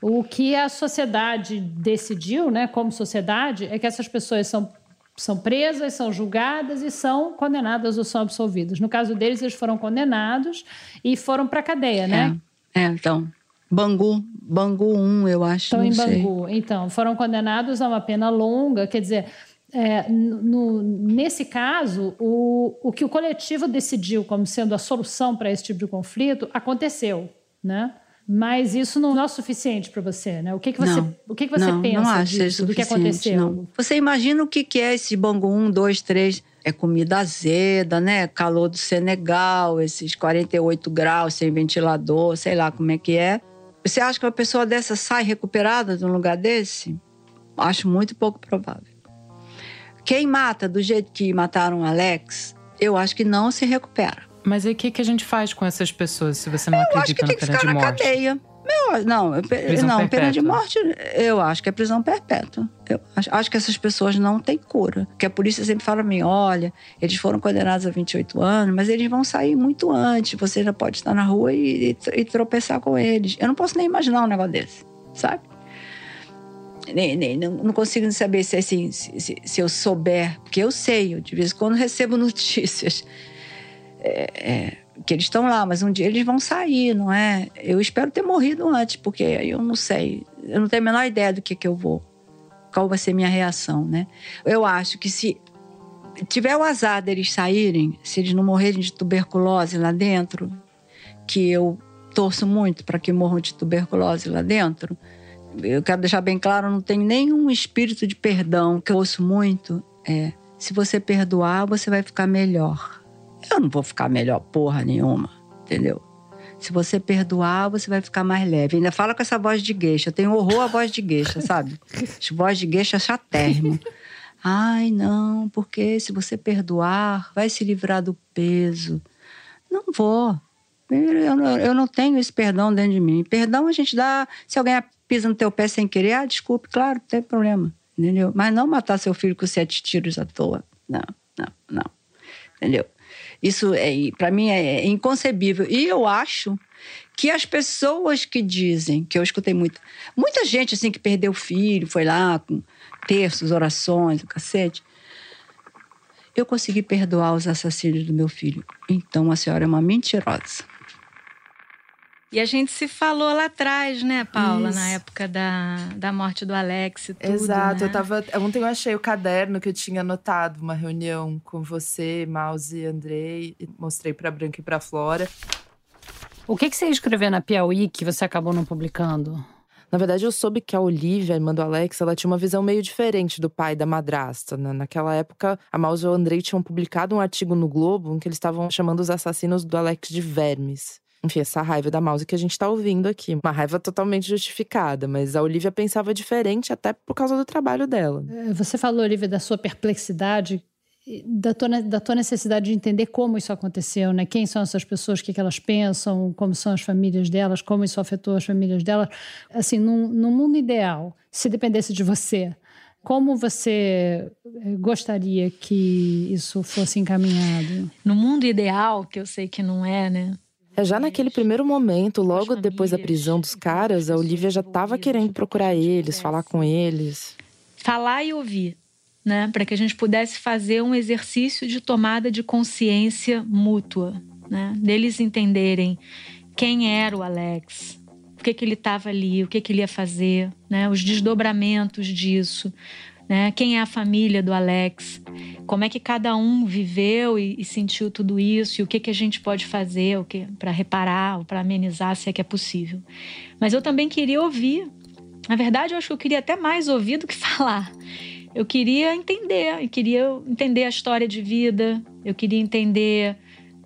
o que a sociedade decidiu, né, como sociedade, é que essas pessoas são, são presas, são julgadas e são condenadas ou são absolvidas. No caso deles, eles foram condenados e foram para a cadeia, né? É, é, então. Bangu, Bangu 1, eu acho. Estão em Bangu. Sei. Então, foram condenados a uma pena longa, quer dizer, é, no, nesse caso, o, o que o coletivo decidiu como sendo a solução para esse tipo de conflito aconteceu né? Mas isso não é o suficiente para você, né? O que, que você, não, o que, que você não, pensa não acho disso, do que aconteceu? Não. Você imagina o que, que é esse bangu 1, 2, 3? É comida azeda, né? Calor do Senegal, esses 48 graus sem ventilador, sei lá como é que é. Você acha que uma pessoa dessa sai recuperada de um lugar desse? Acho muito pouco provável. Quem mata do jeito que mataram Alex, eu acho que não se recupera. Mas aí o que, que a gente faz com essas pessoas se você não eu acredita na pena de morte? Na cadeia. Meu, não, prisão não, perpétua. pena de morte, eu acho que é prisão perpétua. Eu acho, acho, que essas pessoas não têm cura. Porque a polícia sempre fala para mim: olha, eles foram condenados a 28 anos, mas eles vão sair muito antes. Você já pode estar na rua e, e, e tropeçar com eles. Eu não posso nem imaginar um negócio desse, sabe? Nem, nem, não consigo saber se, assim, se, se, se eu souber, porque eu sei, eu de vez em quando recebo (laughs) notícias é, é, que eles estão lá, mas um dia eles vão sair, não é? Eu espero ter morrido antes, porque eu não sei, eu não tenho a menor ideia do que, que eu vou, qual vai ser minha reação, né? Eu acho que se tiver o azar deles saírem, se eles não morrerem de tuberculose lá dentro, que eu torço muito para que morram de tuberculose lá dentro, eu quero deixar bem claro, não tenho nenhum espírito de perdão, que eu ouço muito, é, se você perdoar, você vai ficar melhor. Eu não vou ficar melhor porra nenhuma, entendeu? Se você perdoar, você vai ficar mais leve. Ainda fala com essa voz de gueixa. Eu tenho horror à voz de gueixa, sabe? As voz de gueixa chatérrimo. Ai, não, porque se você perdoar, vai se livrar do peso. Não vou. Eu não, eu não tenho esse perdão dentro de mim. Perdão a gente dá. Se alguém pisa no teu pé sem querer, ah, desculpe, claro, não tem problema. Entendeu? Mas não matar seu filho com sete tiros à toa. Não, não, não. Entendeu? Isso, é, para mim, é, é inconcebível. E eu acho que as pessoas que dizem, que eu escutei muito, muita gente assim que perdeu o filho, foi lá com terços, orações, o cacete. Eu consegui perdoar os assassinos do meu filho. Então a senhora é uma mentirosa. E a gente se falou lá atrás, né, Paula, Isso. na época da, da morte do Alex e tudo, Exato, né? eu tava. Ontem eu achei o caderno que eu tinha anotado, uma reunião com você, Mouse e Andrei, e mostrei pra Branca e pra Flora. O que, que você ia escrever na Piauí que você acabou não publicando? Na verdade, eu soube que a Olivia, a irmã do Alex, ela tinha uma visão meio diferente do pai da madrasta. Né? Naquela época, a Mouse e o Andrei tinham publicado um artigo no Globo em que eles estavam chamando os assassinos do Alex de vermes. Enfim, essa raiva da Mouse que a gente tá ouvindo aqui. Uma raiva totalmente justificada, mas a Olivia pensava diferente até por causa do trabalho dela. É, você falou, Olivia, da sua perplexidade da tua, da tua necessidade de entender como isso aconteceu, né? Quem são essas pessoas, o que, que elas pensam, como são as famílias delas, como isso afetou as famílias delas. Assim, num, num mundo ideal, se dependesse de você, como você eh, gostaria que isso fosse encaminhado? No mundo ideal, que eu sei que não é, né? É, já naquele primeiro momento, logo depois da prisão dos caras, a Olivia já estava querendo procurar eles, falar com eles. Falar e ouvir né, para que a gente pudesse fazer um exercício de tomada de consciência mútua, né, deles entenderem quem era o Alex, o que, que ele estava ali, o que, que ele ia fazer, né, os desdobramentos disso, né, quem é a família do Alex, como é que cada um viveu e, e sentiu tudo isso e o que, que a gente pode fazer para reparar ou para amenizar, se é que é possível. Mas eu também queria ouvir. Na verdade, eu acho que eu queria até mais ouvir do que (laughs) falar eu queria entender, eu queria entender a história de vida, eu queria entender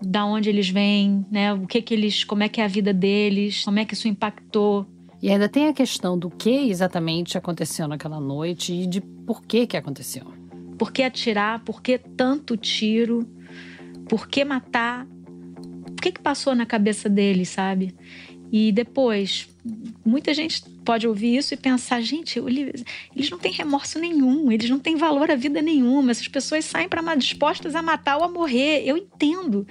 da onde eles vêm, né? O que que eles, como é que é a vida deles, como é que isso impactou. E ainda tem a questão do que exatamente aconteceu naquela noite e de por que que aconteceu. Por que atirar? Por que tanto tiro? Por que matar? O que que passou na cabeça deles, sabe? E depois, muita gente pode ouvir isso e pensar, gente, eles não têm remorso nenhum, eles não têm valor à vida nenhuma, essas pessoas saem para dispostas a matar ou a morrer. Eu entendo,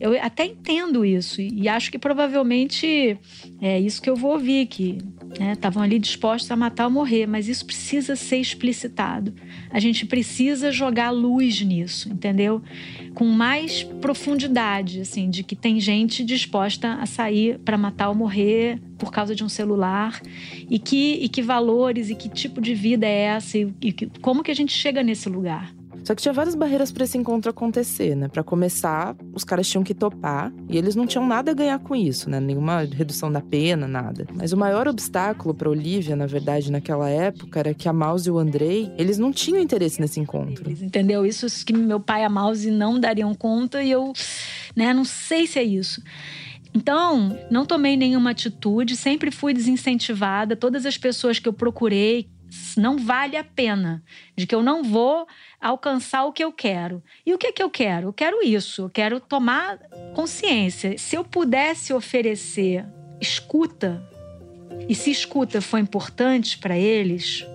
eu até entendo isso e acho que provavelmente é isso que eu vou ouvir, que estavam né, ali dispostos a matar ou morrer, mas isso precisa ser explicitado. A gente precisa jogar luz nisso, entendeu? Com mais profundidade, assim, de que tem gente disposta a sair para matar ou morrer por causa de um celular e que, e que valores e que tipo de vida é essa e, e como que a gente chega nesse lugar. Só que tinha várias barreiras para esse encontro acontecer, né? Para começar, os caras tinham que topar e eles não tinham nada a ganhar com isso, né? Nenhuma redução da pena, nada. Mas o maior obstáculo para Olivia, na verdade, naquela época, era que a Mouse e o Andrei, eles não tinham interesse nesse encontro. Entendeu? Isso que meu pai e a Mouse não dariam conta e eu, né, não sei se é isso. Então, não tomei nenhuma atitude, sempre fui desincentivada. Todas as pessoas que eu procurei, não vale a pena, de que eu não vou alcançar o que eu quero. E o que, que eu quero? Eu quero isso, eu quero tomar consciência. Se eu pudesse oferecer escuta, e se escuta foi importante para eles,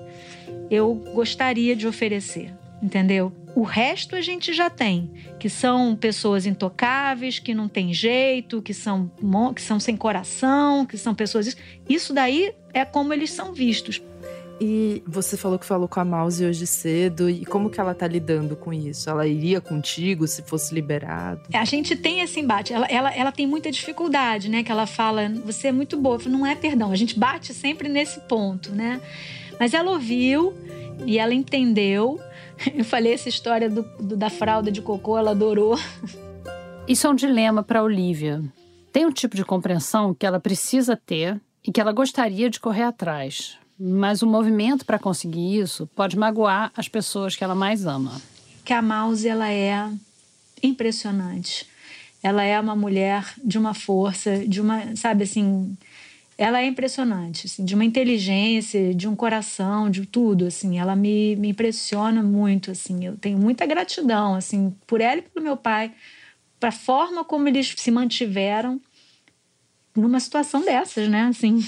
eu gostaria de oferecer, entendeu? O resto a gente já tem, que são pessoas intocáveis, que não tem jeito, que são, que são sem coração, que são pessoas. Isso daí é como eles são vistos. E você falou que falou com a Mouse hoje cedo. E como que ela tá lidando com isso? Ela iria contigo se fosse liberado? A gente tem esse embate. Ela, ela, ela tem muita dificuldade, né? Que ela fala, você é muito boa. Falo, não é perdão. A gente bate sempre nesse ponto, né? Mas ela ouviu e ela entendeu eu falei essa história do, do, da fralda de cocô, ela adorou. Isso é um dilema para Olivia. Tem um tipo de compreensão que ela precisa ter e que ela gostaria de correr atrás. Mas o movimento para conseguir isso pode magoar as pessoas que ela mais ama. Que a Mouse ela é impressionante. Ela é uma mulher de uma força, de uma, sabe assim, ela é impressionante, assim, de uma inteligência, de um coração, de tudo, assim, ela me, me impressiona muito, assim, eu tenho muita gratidão, assim, por ela e pelo meu pai, para a forma como eles se mantiveram numa situação dessas, né, assim,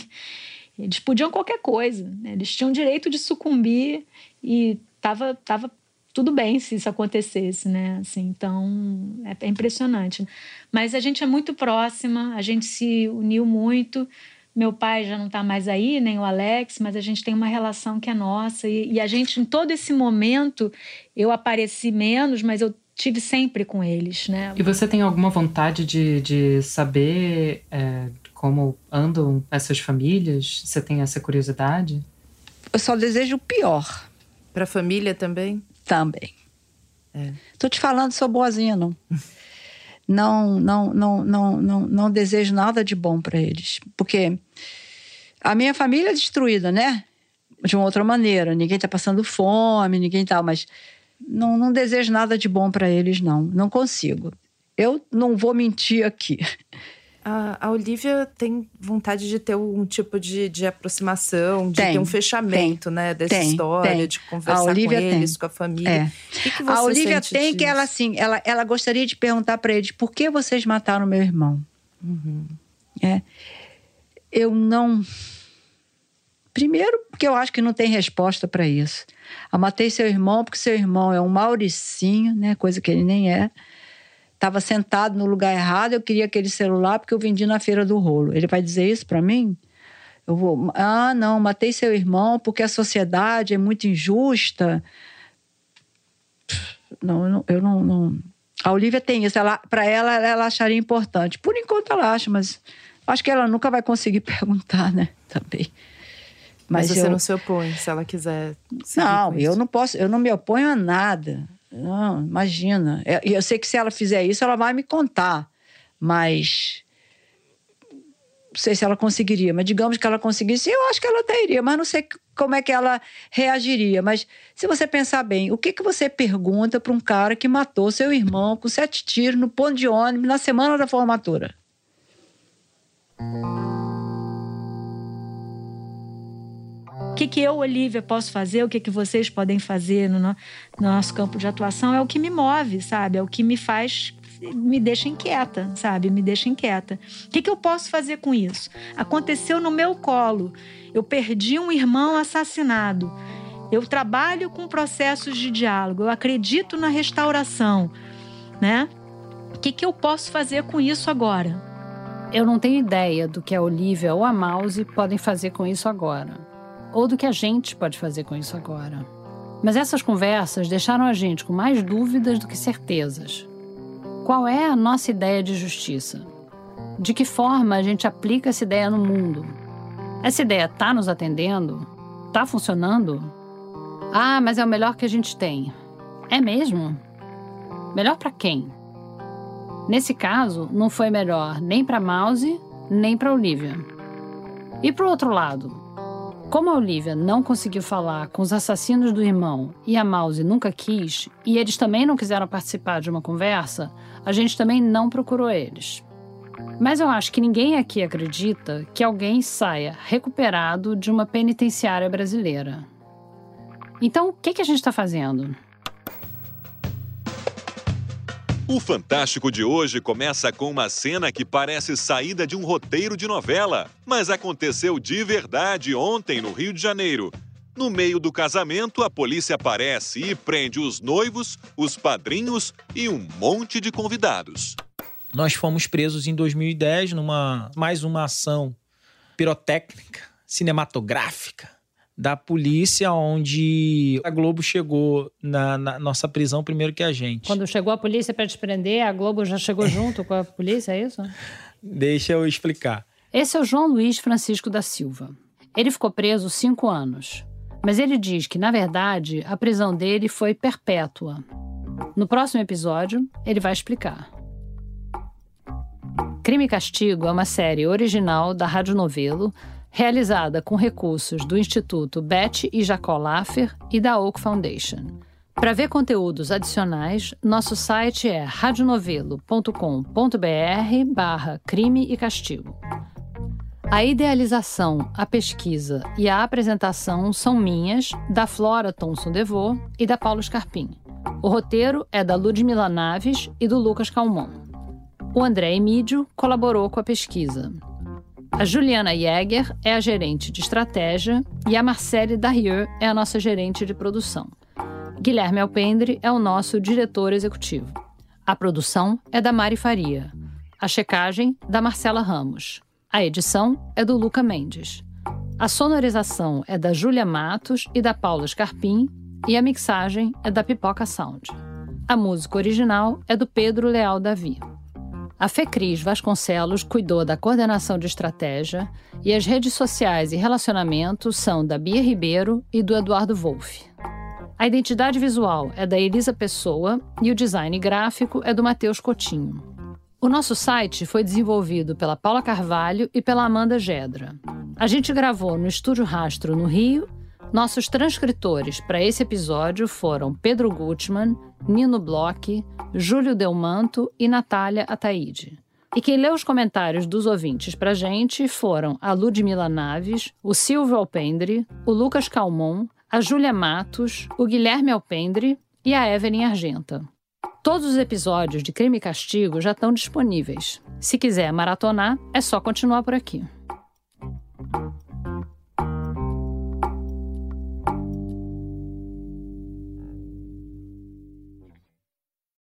eles podiam qualquer coisa, né? eles tinham direito de sucumbir e tava, tava tudo bem se isso acontecesse, né, assim, então é, é impressionante, mas a gente é muito próxima, a gente se uniu muito, meu pai já não está mais aí, nem o Alex, mas a gente tem uma relação que é nossa. E, e, a gente, em todo esse momento, eu apareci menos, mas eu tive sempre com eles, né? E você tem alguma vontade de, de saber é, como andam essas famílias? Você tem essa curiosidade? Eu só desejo o pior. Para a família também? Também. É. Tô te falando, sou boazinha, não. não, não, não, não, não, não desejo nada de bom para eles, porque A minha família é destruída, né? De uma outra maneira. Ninguém está passando fome, ninguém tá, mas não, não desejo nada de bom para eles, não. Não consigo. Eu não vou mentir aqui. A, a Olivia tem vontade de ter um tipo de, de aproximação, de tem, ter um fechamento, tem, né? Dessa tem, história, de conversar com eles, com a família. É. Que, que a Olivia tem disso? que ela assim, ela, ela gostaria de perguntar para eles por que vocês mataram meu irmão. Uhum. É. Eu não. Primeiro, porque eu acho que não tem resposta para isso. Eu matei seu irmão porque seu irmão é um Mauricinho, né? Coisa que ele nem é. Estava sentado no lugar errado, eu queria aquele celular porque eu vendi na feira do rolo. Ele vai dizer isso para mim? Eu vou, ah, não, matei seu irmão porque a sociedade é muito injusta. Não, eu não, não. A Olivia tem isso. Ela, para ela, ela acharia importante. Por enquanto ela acha, mas acho que ela nunca vai conseguir (laughs) perguntar, né? Também. Mas, você eu- não se opõe, se ela quiser. Não, eu isso. não posso, eu não me oponho a nada. Não, imagina. É, eu sei que se ela fizer isso, ela vai me contar. Mas não sei se ela conseguiria, mas digamos que ela conseguisse, eu acho que ela até iria, mas não sei como é que ela reagiria. Mas se você pensar bem, o que, que você pergunta para um cara que matou seu irmão com sete tiros no ponto de ônibus na semana da formatura? Que, que eu, Olivia, posso fazer, o que, que vocês podem fazer no, no- no nosso campo de atuação é o que me move, sabe? É o que me faz, me deixa inquieta, sabe? Me deixa inquieta. O que, que eu posso fazer com isso? Aconteceu no meu colo. Eu perdi um irmão assassinado. Eu trabalho com processos de diálogo. Eu acredito na restauração, né? O que, que eu posso fazer com isso agora? Eu não tenho ideia do que a Olivia ou a Mouse podem fazer com isso agora. Ou do que a gente pode fazer com isso agora. Mas essas conversas deixaram a gente com mais dúvidas do que certezas. Qual é a nossa ideia de justiça? De que forma a gente aplica essa ideia no mundo? Essa ideia está nos atendendo? Está funcionando? Ah, mas é o melhor que a gente tem. É mesmo? Melhor para quem? Nesse caso, não foi melhor nem para Mouse, nem para Olivia. E pro outro lado, como a Olivia não conseguiu falar com os assassinos do irmão e a Mouse nunca quis, e eles também não quiseram participar de uma conversa, a gente também não procurou eles. Mas eu acho que ninguém aqui acredita que alguém saia recuperado de uma penitenciária brasileira. Então, o que, que a gente está fazendo? O Fantástico de hoje começa com uma cena que parece saída de um roteiro de novela, mas aconteceu de verdade ontem no Rio de Janeiro. No meio do casamento, a polícia aparece e prende os noivos, os padrinhos e um monte de convidados. Nós fomos presos em 2010 numa mais uma ação pirotécnica, cinematográfica da polícia, onde a Globo chegou na, na nossa prisão primeiro que a gente. Quando chegou a polícia para te prender, a Globo já chegou (laughs) junto com a polícia, é isso? Deixa eu explicar. Esse é o João Luiz Francisco da Silva. Ele ficou preso cinco anos, mas ele diz que, na verdade, a prisão dele foi perpétua. No próximo episódio, ele vai explicar. Crime e Castigo é uma série original da Rádio Novelo, realizada com recursos do Instituto Beth e Jacó Laffer e da Oak Foundation. Para ver conteúdos adicionais, nosso site é radionovelo.com.br barra crime e castigo. A idealização, a pesquisa e a apresentação são minhas, da Flora Thomson Devô e da Paulo Scarpim. O roteiro é da Ludmila Naves e do Lucas Calmon. O André Emídio colaborou com a pesquisa. A Juliana Jäger é a gerente de estratégia e a Marcele Darrieux é a nossa gerente de produção. Guilherme Alpendre é o nosso diretor executivo. A produção é da Mari Faria. A checagem, da Marcela Ramos. A edição é do Luca Mendes. A sonorização é da Júlia Matos e da Paula Scarpim e a mixagem é da Pipoca Sound. A música original é do Pedro Leal Davi. A Fecris Vasconcelos cuidou da coordenação de estratégia e as redes sociais e relacionamentos são da Bia Ribeiro e do Eduardo Wolff. A identidade visual é da Elisa Pessoa e o design gráfico é do Matheus Cotinho. O nosso site foi desenvolvido pela Paula Carvalho e pela Amanda Gedra. A gente gravou no Estúdio Rastro, no Rio. Nossos transcritores para esse episódio foram Pedro Gutmann, Nino Bloch, Júlio Delmanto e Natália Ataíde. E quem leu os comentários dos ouvintes pra gente foram a Ludmila Naves, o Silvio Alpendre, o Lucas Calmon, a Júlia Matos, o Guilherme Alpendre e a Evelyn Argenta. Todos os episódios de Crime e Castigo já estão disponíveis. Se quiser maratonar, é só continuar por aqui.